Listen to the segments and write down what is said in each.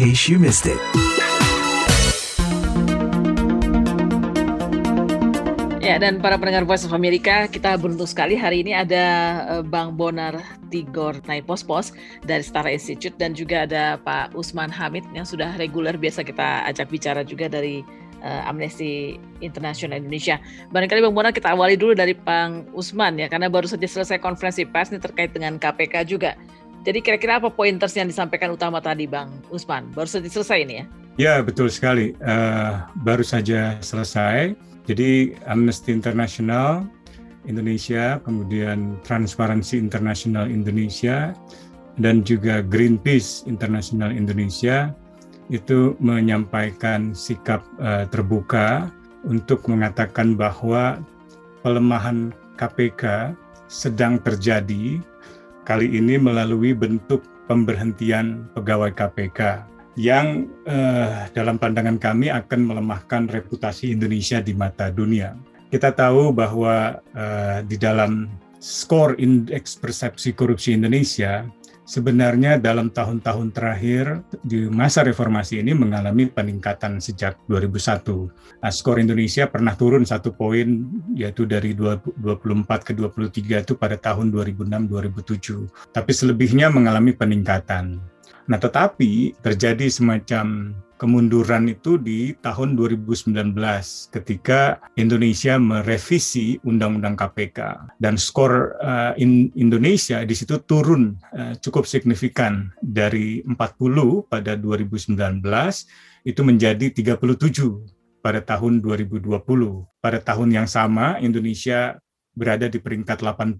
case you missed it. Ya, dan para pendengar Voice of America, kita beruntung sekali hari ini ada uh, Bang Bonar Tigor Naipospos dari Setara Institute dan juga ada Pak Usman Hamid yang sudah reguler biasa kita ajak bicara juga dari uh, Amnesty International Indonesia. Barangkali Bang Bonar kita awali dulu dari Bang Usman ya, karena baru saja selesai konferensi pers ini terkait dengan KPK juga. Jadi kira-kira apa pointers yang disampaikan utama tadi Bang Usman? Baru saja selesai ini ya? Ya, betul sekali. Uh, baru saja selesai jadi Amnesty International Indonesia, kemudian Transparency International Indonesia, dan juga Greenpeace International Indonesia itu menyampaikan sikap uh, terbuka untuk mengatakan bahwa pelemahan KPK sedang terjadi kali ini melalui bentuk pemberhentian pegawai KPK yang uh, dalam pandangan kami akan melemahkan reputasi Indonesia di mata dunia. Kita tahu bahwa uh, di dalam skor indeks persepsi korupsi Indonesia sebenarnya dalam tahun-tahun terakhir di masa reformasi ini mengalami peningkatan sejak 2001. Nah, skor Indonesia pernah turun satu poin yaitu dari 24 ke 23 itu pada tahun 2006-2007. Tapi selebihnya mengalami peningkatan. Nah, tetapi terjadi semacam kemunduran itu di tahun 2019 ketika Indonesia merevisi Undang-Undang KPK dan skor uh, in Indonesia di situ turun uh, cukup signifikan dari 40 pada 2019 itu menjadi 37 pada tahun 2020. Pada tahun yang sama Indonesia berada di peringkat 85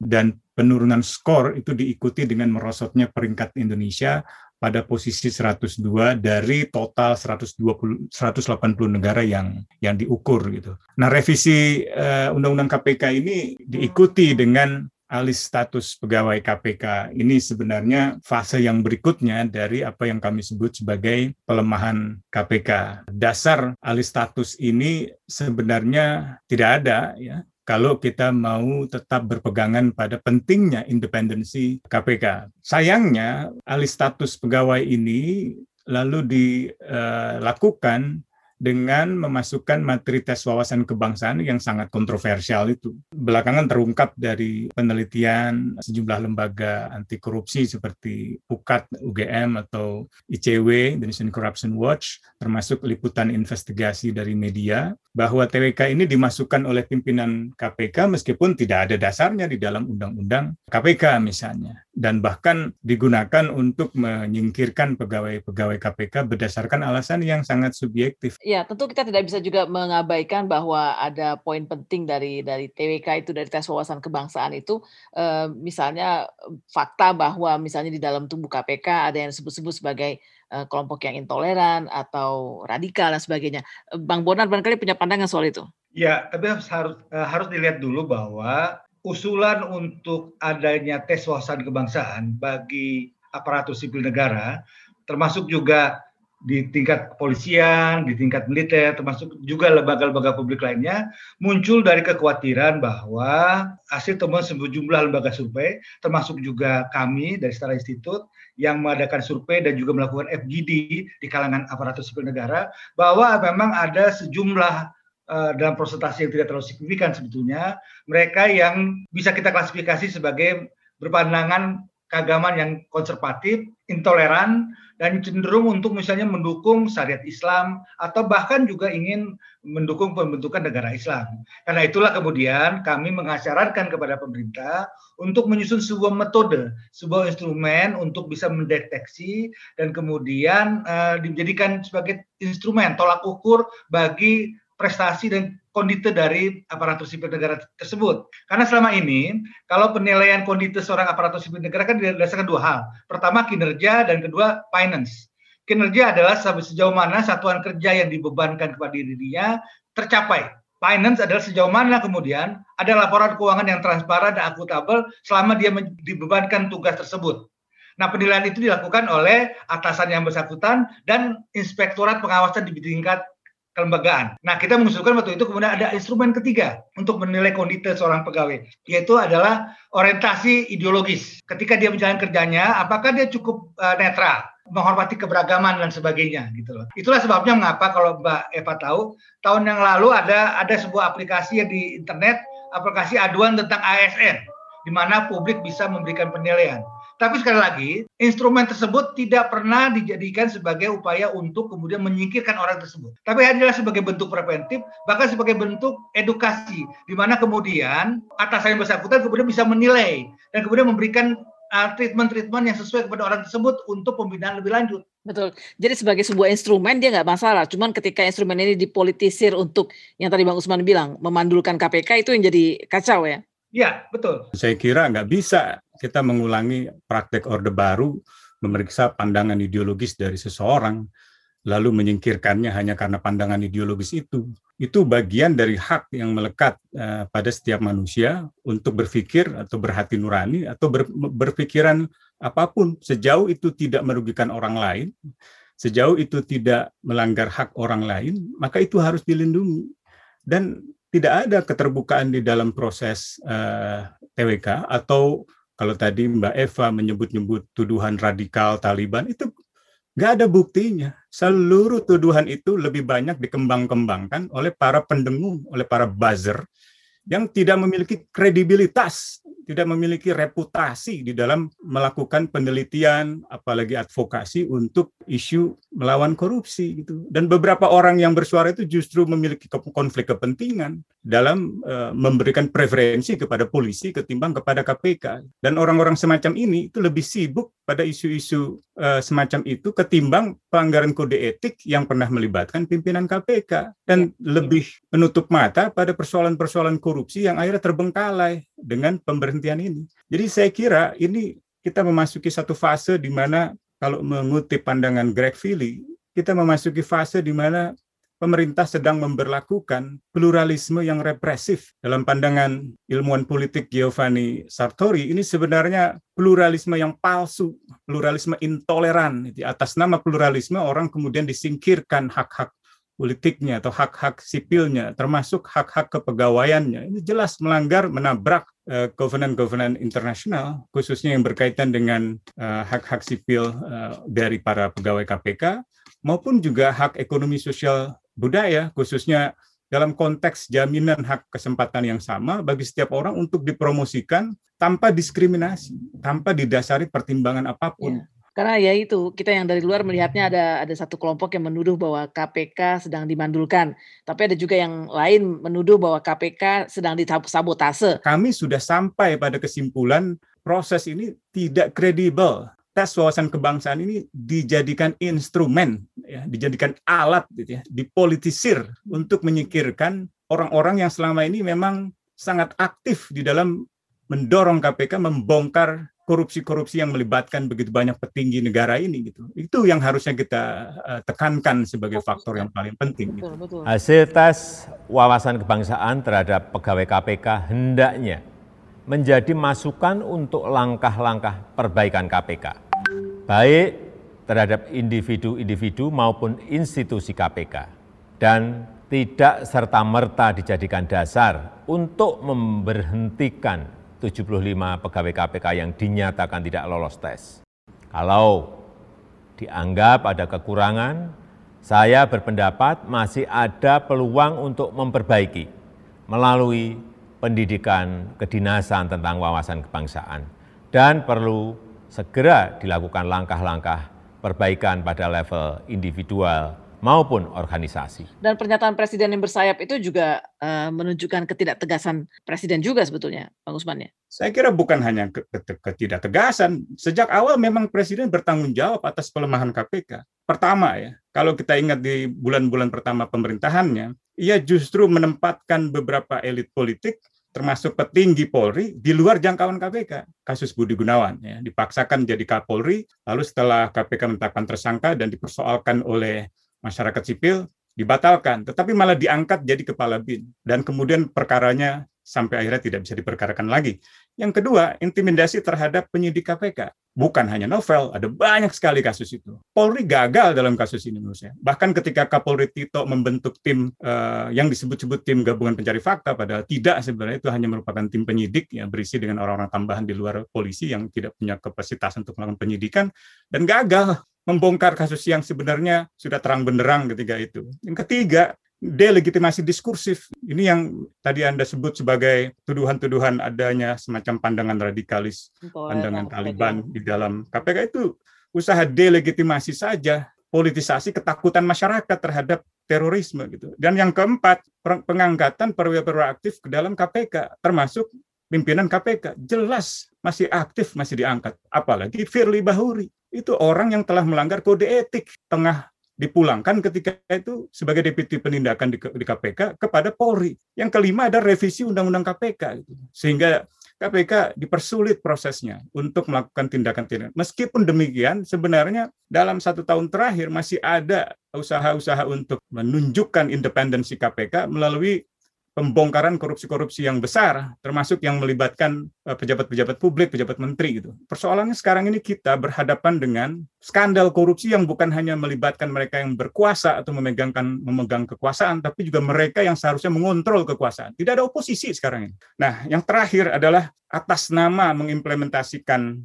dan penurunan skor itu diikuti dengan merosotnya peringkat Indonesia pada posisi 102 dari total 120 180 negara yang yang diukur gitu. Nah, revisi uh, Undang-Undang KPK ini diikuti dengan alih status pegawai KPK. Ini sebenarnya fase yang berikutnya dari apa yang kami sebut sebagai pelemahan KPK. Dasar alih status ini sebenarnya tidak ada ya kalau kita mau tetap berpegangan pada pentingnya independensi KPK. Sayangnya, alih status pegawai ini lalu dilakukan dengan memasukkan materi tes wawasan kebangsaan yang sangat kontroversial itu. Belakangan terungkap dari penelitian sejumlah lembaga anti korupsi seperti PUKAT, UGM, atau ICW, Indonesian Corruption Watch, termasuk liputan investigasi dari media, bahwa TWK ini dimasukkan oleh pimpinan KPK meskipun tidak ada dasarnya di dalam undang-undang KPK misalnya. Dan bahkan digunakan untuk menyingkirkan pegawai-pegawai KPK berdasarkan alasan yang sangat subjektif. Ya, tentu kita tidak bisa juga mengabaikan bahwa ada poin penting dari dari TWK itu dari tes wawasan kebangsaan itu eh, misalnya fakta bahwa misalnya di dalam tubuh KPK ada yang disebut-sebut sebagai eh, kelompok yang intoleran atau radikal dan sebagainya. Bang Bonar barangkali punya pandangan soal itu. Ya, tapi harus harus, eh, harus dilihat dulu bahwa usulan untuk adanya tes wawasan kebangsaan bagi aparatur sipil negara termasuk juga di tingkat kepolisian, di tingkat militer, termasuk juga lembaga-lembaga publik lainnya, muncul dari kekhawatiran bahwa hasil temuan sejumlah lembaga survei, termasuk juga kami dari Setara Institut, yang mengadakan survei dan juga melakukan FGD di kalangan aparatur sipil negara, bahwa memang ada sejumlah uh, dalam prosentase yang tidak terlalu signifikan sebetulnya, mereka yang bisa kita klasifikasi sebagai berpandangan keagamaan yang konservatif, intoleran, dan cenderung untuk misalnya mendukung syariat Islam atau bahkan juga ingin mendukung pembentukan negara Islam. Karena itulah kemudian kami mengasyaratkan kepada pemerintah untuk menyusun sebuah metode, sebuah instrumen untuk bisa mendeteksi dan kemudian uh, dijadikan sebagai instrumen tolak ukur bagi prestasi dan kondite dari aparatur sipil negara tersebut. Karena selama ini, kalau penilaian kondite seorang aparatur sipil negara kan didasarkan dua hal. Pertama kinerja dan kedua finance. Kinerja adalah sejauh mana satuan kerja yang dibebankan kepada dirinya tercapai. Finance adalah sejauh mana kemudian ada laporan keuangan yang transparan dan akuntabel selama dia dibebankan tugas tersebut. Nah, penilaian itu dilakukan oleh atasan yang bersangkutan dan inspektorat pengawasan di tingkat kelembagaan. Nah, kita mengusulkan waktu itu kemudian ada instrumen ketiga untuk menilai kondisi seorang pegawai, yaitu adalah orientasi ideologis. Ketika dia menjalankan kerjanya, apakah dia cukup uh, netral? menghormati keberagaman dan sebagainya gitu loh. Itulah sebabnya mengapa kalau Mbak Eva tahu tahun yang lalu ada ada sebuah aplikasi yang di internet aplikasi aduan tentang ASN di mana publik bisa memberikan penilaian. Tapi sekali lagi, instrumen tersebut tidak pernah dijadikan sebagai upaya untuk kemudian menyingkirkan orang tersebut. Tapi hanyalah sebagai bentuk preventif, bahkan sebagai bentuk edukasi, di mana kemudian atasan yang bersangkutan kemudian bisa menilai dan kemudian memberikan uh, treatment-treatment yang sesuai kepada orang tersebut untuk pembinaan lebih lanjut. Betul. Jadi sebagai sebuah instrumen dia nggak masalah. Cuman ketika instrumen ini dipolitisir untuk yang tadi Bang Usman bilang memandulkan KPK itu yang jadi kacau ya. Iya, betul. Saya kira nggak bisa kita mengulangi praktek Orde Baru memeriksa pandangan ideologis dari seseorang, lalu menyingkirkannya hanya karena pandangan ideologis itu. Itu bagian dari hak yang melekat uh, pada setiap manusia untuk berpikir atau berhati nurani atau ber, berpikiran apa pun sejauh itu tidak merugikan orang lain, sejauh itu tidak melanggar hak orang lain, maka itu harus dilindungi. Dan tidak ada keterbukaan di dalam proses uh, eh, TWK atau kalau tadi Mbak Eva menyebut-nyebut tuduhan radikal Taliban itu nggak ada buktinya. Seluruh tuduhan itu lebih banyak dikembang-kembangkan oleh para pendengung, oleh para buzzer yang tidak memiliki kredibilitas tidak memiliki reputasi di dalam melakukan penelitian, apalagi advokasi untuk isu melawan korupsi gitu. Dan beberapa orang yang bersuara itu justru memiliki konflik kepentingan dalam uh, memberikan preferensi kepada polisi ketimbang kepada KPK. Dan orang-orang semacam ini itu lebih sibuk pada isu-isu uh, semacam itu ketimbang pelanggaran kode etik yang pernah melibatkan pimpinan KPK dan ya. lebih menutup mata pada persoalan-persoalan korupsi yang akhirnya terbengkalai dengan pemberhentian ini. Jadi saya kira ini kita memasuki satu fase di mana kalau mengutip pandangan Greg Philly, kita memasuki fase di mana pemerintah sedang memperlakukan pluralisme yang represif. Dalam pandangan ilmuwan politik Giovanni Sartori, ini sebenarnya pluralisme yang palsu, pluralisme intoleran. Di atas nama pluralisme, orang kemudian disingkirkan hak-hak politiknya atau hak-hak sipilnya, termasuk hak-hak kepegawaiannya. Ini jelas melanggar, menabrak uh, covenant-covenant internasional, khususnya yang berkaitan dengan uh, hak-hak sipil uh, dari para pegawai KPK, maupun juga hak ekonomi sosial budaya, khususnya dalam konteks jaminan hak kesempatan yang sama bagi setiap orang untuk dipromosikan tanpa diskriminasi, tanpa didasari pertimbangan apa pun. Ya. Karena ya itu, kita yang dari luar melihatnya ada ada satu kelompok yang menuduh bahwa KPK sedang dimandulkan. Tapi ada juga yang lain menuduh bahwa KPK sedang disabotase. Kami sudah sampai pada kesimpulan proses ini tidak kredibel. Tes wawasan kebangsaan ini dijadikan instrumen, ya, dijadikan alat, gitu ya, dipolitisir untuk menyikirkan orang-orang yang selama ini memang sangat aktif di dalam mendorong KPK membongkar korupsi-korupsi yang melibatkan begitu banyak petinggi negara ini gitu. Itu yang harusnya kita uh, tekankan sebagai faktor yang paling penting. Gitu. Hasil tes wawasan kebangsaan terhadap pegawai KPK hendaknya menjadi masukan untuk langkah-langkah perbaikan KPK, baik terhadap individu-individu maupun institusi KPK, dan tidak serta-merta dijadikan dasar untuk memberhentikan 75 pegawai KPK yang dinyatakan tidak lolos tes. Kalau dianggap ada kekurangan, saya berpendapat masih ada peluang untuk memperbaiki melalui pendidikan kedinasan tentang wawasan kebangsaan dan perlu segera dilakukan langkah-langkah perbaikan pada level individual maupun organisasi. Dan pernyataan presiden yang bersayap itu juga uh, menunjukkan ketidaktegasan presiden juga sebetulnya, Bang Usman ya? Saya kira bukan hanya ketidaktegasan. Sejak awal memang presiden bertanggung jawab atas pelemahan KPK. Pertama ya, kalau kita ingat di bulan-bulan pertama pemerintahannya, ia justru menempatkan beberapa elit politik termasuk petinggi Polri di luar jangkauan KPK. Kasus Budi Gunawan ya, dipaksakan jadi Kapolri, lalu setelah KPK menetapkan tersangka dan dipersoalkan oleh masyarakat sipil dibatalkan, tetapi malah diangkat jadi kepala BIN. Dan kemudian perkaranya sampai akhirnya tidak bisa diperkarakan lagi. Yang kedua, intimidasi terhadap penyidik KPK. Bukan hanya novel, ada banyak sekali kasus itu. Polri gagal dalam kasus ini menurut saya. Bahkan ketika Kapolri Tito membentuk tim uh, yang disebut-sebut tim gabungan pencari fakta, padahal tidak sebenarnya itu hanya merupakan tim penyidik yang berisi dengan orang-orang tambahan di luar polisi yang tidak punya kapasitas untuk melakukan penyidikan, dan gagal membongkar kasus yang sebenarnya sudah terang benderang ketika itu. Yang ketiga, delegitimasi diskursif. Ini yang tadi Anda sebut sebagai tuduhan-tuduhan adanya semacam pandangan radikalis, pandangan Taliban di dalam KPK itu usaha delegitimasi saja, politisasi ketakutan masyarakat terhadap terorisme gitu. Dan yang keempat, pengangkatan perwira-perwira aktif ke dalam KPK termasuk pimpinan KPK jelas masih aktif, masih diangkat. Apalagi Firly Bahuri. Itu orang yang telah melanggar kode etik tengah dipulangkan ketika itu sebagai deputi penindakan di, di KPK kepada Polri. Yang kelima ada revisi Undang-Undang KPK, gitu. sehingga KPK dipersulit prosesnya untuk melakukan tindakan-tindakan. Meskipun demikian, sebenarnya dalam satu tahun terakhir masih ada usaha-usaha untuk menunjukkan independensi KPK melalui pembongkaran korupsi-korupsi yang besar, termasuk yang melibatkan eh, pejabat-pejabat publik, pejabat menteri gitu. Persoalannya sekarang ini kita berhadapan dengan skandal korupsi yang bukan hanya melibatkan mereka yang berkuasa atau memegangkan memegang kekuasaan, tapi juga mereka yang seharusnya mengontrol kekuasaan. Tidak ada oposisi sekarang ini. Nah, yang terakhir adalah atas nama mengimplementasikan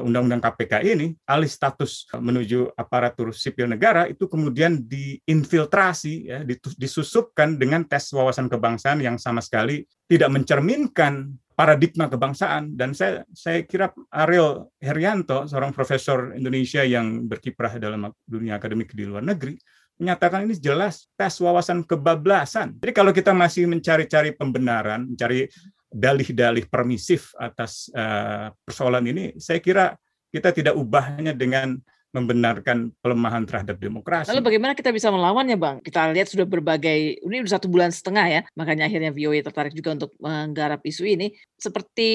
undang-undang KPK ini, alih status menuju aparatur sipil negara itu kemudian diinfiltrasi, ya, disusupkan dengan tes wawasan kebangsaan yang sama sekali tidak mencerminkan paradigma kebangsaan. Dan saya saya kira Ariel Herianto, seorang profesor Indonesia yang berkiprah dalam dunia akademik di luar negeri, menyatakan ini jelas tes wawasan kebablasan. Jadi kalau kita masih mencari-cari pembenaran, mencari dalih-dalih permisif atas uh, persoalan ini, saya kira kita tidak ubahnya dengan membenarkan pelemahan terhadap demokrasi. Lalu bagaimana kita bisa melawannya, Bang? Kita lihat sudah berbagai, ini sudah satu bulan setengah ya, makanya akhirnya VOA tertarik juga untuk menggarap isu ini. Seperti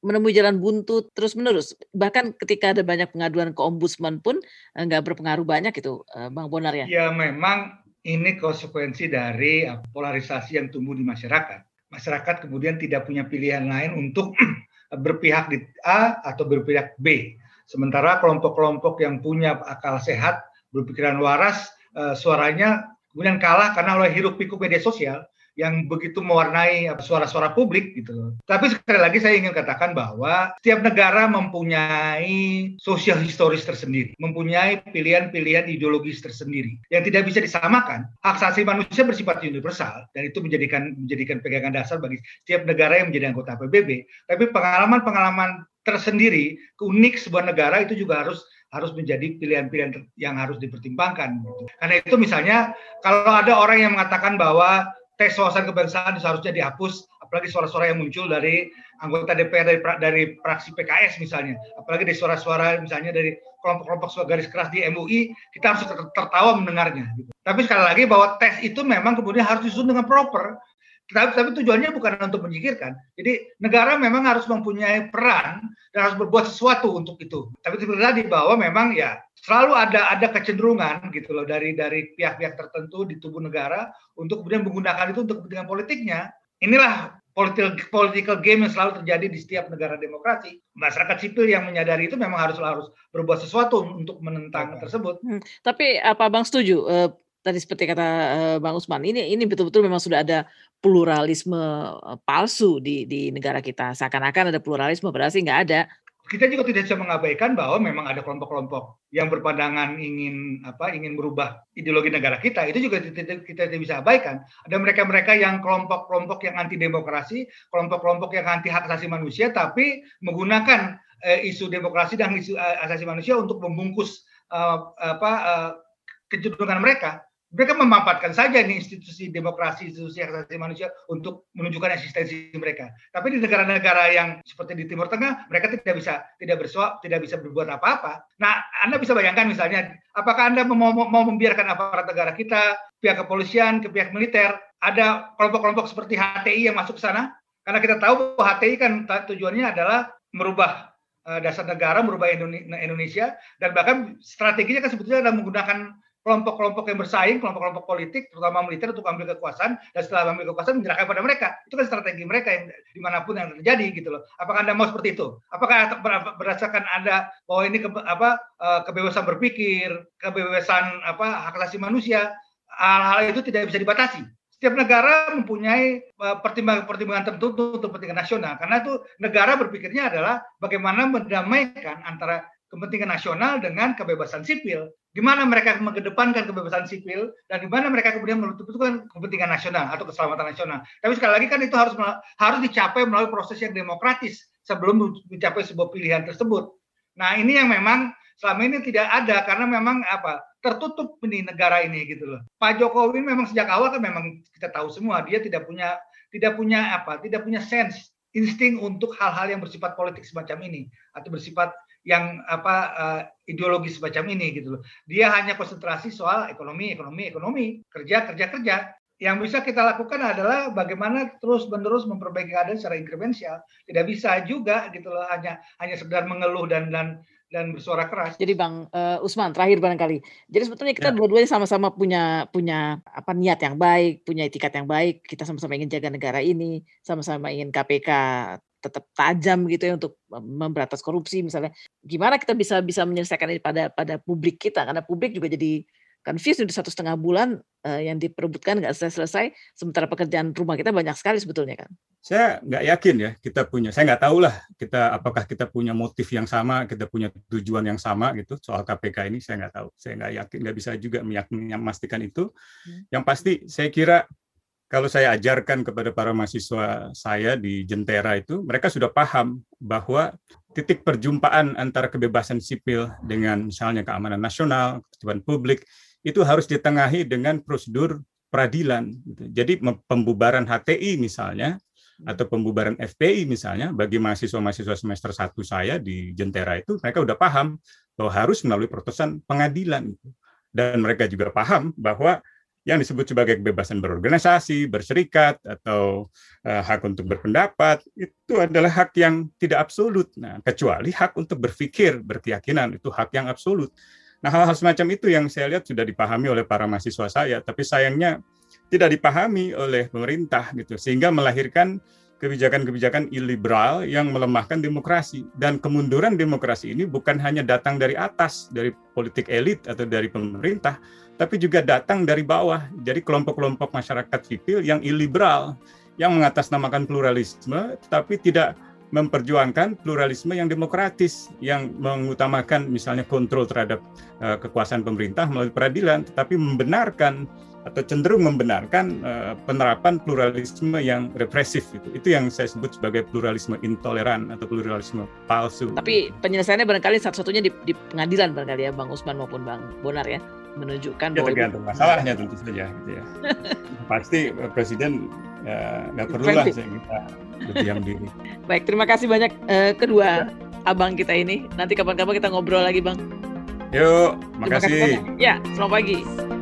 menemui jalan buntu terus-menerus. Bahkan ketika ada banyak pengaduan ke ombudsman pun eh, nggak berpengaruh banyak itu, eh, Bang Bonar ya? Ya memang ini konsekuensi dari polarisasi yang tumbuh di masyarakat masyarakat kemudian tidak punya pilihan lain untuk berpihak di A atau berpihak B. Sementara kelompok-kelompok yang punya akal sehat, berpikiran waras, eh, suaranya kemudian kalah karena oleh hiruk pikuk media sosial yang begitu mewarnai suara-suara publik gitu Tapi sekali lagi saya ingin katakan bahwa setiap negara mempunyai sosial historis tersendiri, mempunyai pilihan-pilihan ideologis tersendiri yang tidak bisa disamakan. Hak asasi manusia bersifat universal dan itu menjadikan menjadikan pegangan dasar bagi setiap negara yang menjadi anggota PBB. Tapi pengalaman-pengalaman tersendiri, unik sebuah negara itu juga harus harus menjadi pilihan-pilihan yang harus dipertimbangkan. Gitu. Karena itu misalnya kalau ada orang yang mengatakan bahwa tes wawasan kebangsaan seharusnya dihapus, apalagi suara-suara yang muncul dari anggota DPR dari dari fraksi PKS misalnya, apalagi dari suara-suara misalnya dari kelompok-kelompok garis keras di MUI, kita harus tertawa mendengarnya. Gitu. Tapi sekali lagi bahwa tes itu memang kemudian harus disusun dengan proper, tapi, tapi tujuannya bukan untuk menyingkirkan. Jadi negara memang harus mempunyai peran dan harus berbuat sesuatu untuk itu. Tapi seperti tadi bahwa memang ya selalu ada ada kecenderungan gitu loh dari dari pihak-pihak tertentu di tubuh negara untuk kemudian menggunakan itu untuk kepentingan politiknya. Inilah political political game yang selalu terjadi di setiap negara demokrasi. Masyarakat sipil yang menyadari itu memang harus harus berbuat sesuatu untuk menentang tersebut. Hmm, tapi apa Bang setuju? Tadi seperti kata uh, Bang Usman, ini ini betul-betul memang sudah ada pluralisme palsu di di negara kita. Seakan-akan ada pluralisme, padahal sih nggak ada. Kita juga tidak bisa mengabaikan bahwa memang ada kelompok-kelompok yang berpandangan ingin apa ingin merubah ideologi negara kita. Itu juga kita, tidak bisa abaikan. Ada mereka-mereka yang kelompok-kelompok yang anti demokrasi, kelompok-kelompok yang anti hak asasi manusia, tapi menggunakan eh, isu demokrasi dan isu asasi manusia untuk membungkus uh, apa uh, kecenderungan mereka mereka memanfaatkan saja nih institusi demokrasi, institusi hak asasi manusia untuk menunjukkan eksistensi mereka. Tapi di negara-negara yang seperti di Timur Tengah, mereka tidak bisa tidak bersuap, tidak bisa berbuat apa-apa. Nah, Anda bisa bayangkan misalnya, apakah Anda mau, mau membiarkan aparat negara kita, pihak kepolisian, ke pihak militer, ada kelompok-kelompok seperti HTI yang masuk ke sana? Karena kita tahu bahwa HTI kan tujuannya adalah merubah eh, dasar negara, merubah Indonesia, dan bahkan strateginya kan sebetulnya adalah menggunakan kelompok-kelompok yang bersaing, kelompok-kelompok politik, terutama militer untuk ambil kekuasaan dan setelah ambil kekuasaan menyerahkan pada mereka. Itu kan strategi mereka yang di mana pun yang terjadi gitu loh. Apakah anda mau seperti itu? Apakah berdasarkan anda bahwa ini ke, apa eh, kebebasan berpikir, kebebasan apa hak asasi manusia, hal-hal itu tidak bisa dibatasi. Setiap negara mempunyai eh, pertimbangan-pertimbangan tertentu untuk kepentingan nasional. Karena itu negara berpikirnya adalah bagaimana mendamaikan antara kepentingan nasional dengan kebebasan sipil. Di mana mereka mengedepankan kebebasan sipil dan di mana mereka kemudian menentukan kepentingan nasional atau keselamatan nasional. Tapi sekali lagi kan itu harus harus dicapai melalui proses yang demokratis sebelum mencapai sebuah pilihan tersebut. Nah ini yang memang selama ini tidak ada karena memang apa tertutup ini negara ini gitu loh. Pak Jokowi memang sejak awal kan memang kita tahu semua dia tidak punya tidak punya apa tidak punya sense insting untuk hal-hal yang bersifat politik semacam ini atau bersifat yang apa uh, ideologi semacam ini gitu loh. Dia hanya konsentrasi soal ekonomi, ekonomi, ekonomi, kerja, kerja, kerja. Yang bisa kita lakukan adalah bagaimana terus-menerus memperbaiki keadaan secara inkremensial. Tidak bisa juga gitu loh hanya hanya sekedar mengeluh dan dan dan bersuara keras. Jadi Bang uh, Usman terakhir barangkali. Jadi sebetulnya kita ya. dua-duanya sama-sama punya punya apa niat yang baik, punya etikat yang baik. Kita sama-sama ingin jaga negara ini, sama-sama ingin KPK tetap tajam gitu ya untuk memberantas korupsi misalnya. Gimana kita bisa bisa menyelesaikan ini pada pada publik kita karena publik juga jadi confused sudah satu setengah bulan uh, yang diperebutkan nggak selesai-selesai sementara pekerjaan rumah kita banyak sekali sebetulnya kan. Saya nggak yakin ya kita punya. Saya nggak tahu lah kita apakah kita punya motif yang sama, kita punya tujuan yang sama gitu soal KPK ini. Saya nggak tahu. Saya nggak yakin, nggak bisa juga memastikan itu. Hmm. Yang pasti saya kira kalau saya ajarkan kepada para mahasiswa saya di Jentera itu, mereka sudah paham bahwa titik perjumpaan antara kebebasan sipil dengan misalnya keamanan nasional, ketertiban publik, itu harus ditengahi dengan prosedur peradilan. Jadi pembubaran HTI misalnya, atau pembubaran FPI misalnya, bagi mahasiswa-mahasiswa semester 1 saya di Jentera itu, mereka sudah paham bahwa harus melalui protesan pengadilan. Dan mereka juga paham bahwa yang disebut sebagai kebebasan berorganisasi, berserikat, atau uh, hak untuk berpendapat, itu adalah hak yang tidak absolut. Nah, kecuali hak untuk berpikir, berkeyakinan, itu hak yang absolut. Nah, hal-hal semacam itu yang saya lihat sudah dipahami oleh para mahasiswa saya, tapi sayangnya tidak dipahami oleh pemerintah gitu, sehingga melahirkan kebijakan-kebijakan iliberal yang melemahkan demokrasi dan kemunduran demokrasi ini bukan hanya datang dari atas dari politik elit atau dari pemerintah tapi juga datang dari bawah. Jadi kelompok-kelompok masyarakat sipil yang iliberal, yang mengatasnamakan pluralisme, tetapi tidak memperjuangkan pluralisme yang demokratis, yang mengutamakan misalnya kontrol terhadap uh, kekuasaan pemerintah melalui peradilan, tetapi membenarkan atau cenderung membenarkan uh, penerapan pluralisme yang represif itu. Itu yang saya sebut sebagai pluralisme intoleran atau pluralisme palsu. Tapi penyelesaiannya barangkali satu-satunya di, di pengadilan barangkali ya Bang Usman maupun Bang Bonar ya menunjukkan ya, bahwa tergantung itu... masalahnya tentu saja gitu ya. Pasti eh, presiden ya, nggak perlu lah kita berdiam diri. Baik, terima kasih banyak uh, kedua ya. abang kita ini. Nanti kapan-kapan kita ngobrol lagi, Bang. Yuk, makasih. Terima kasih Ya, selamat pagi.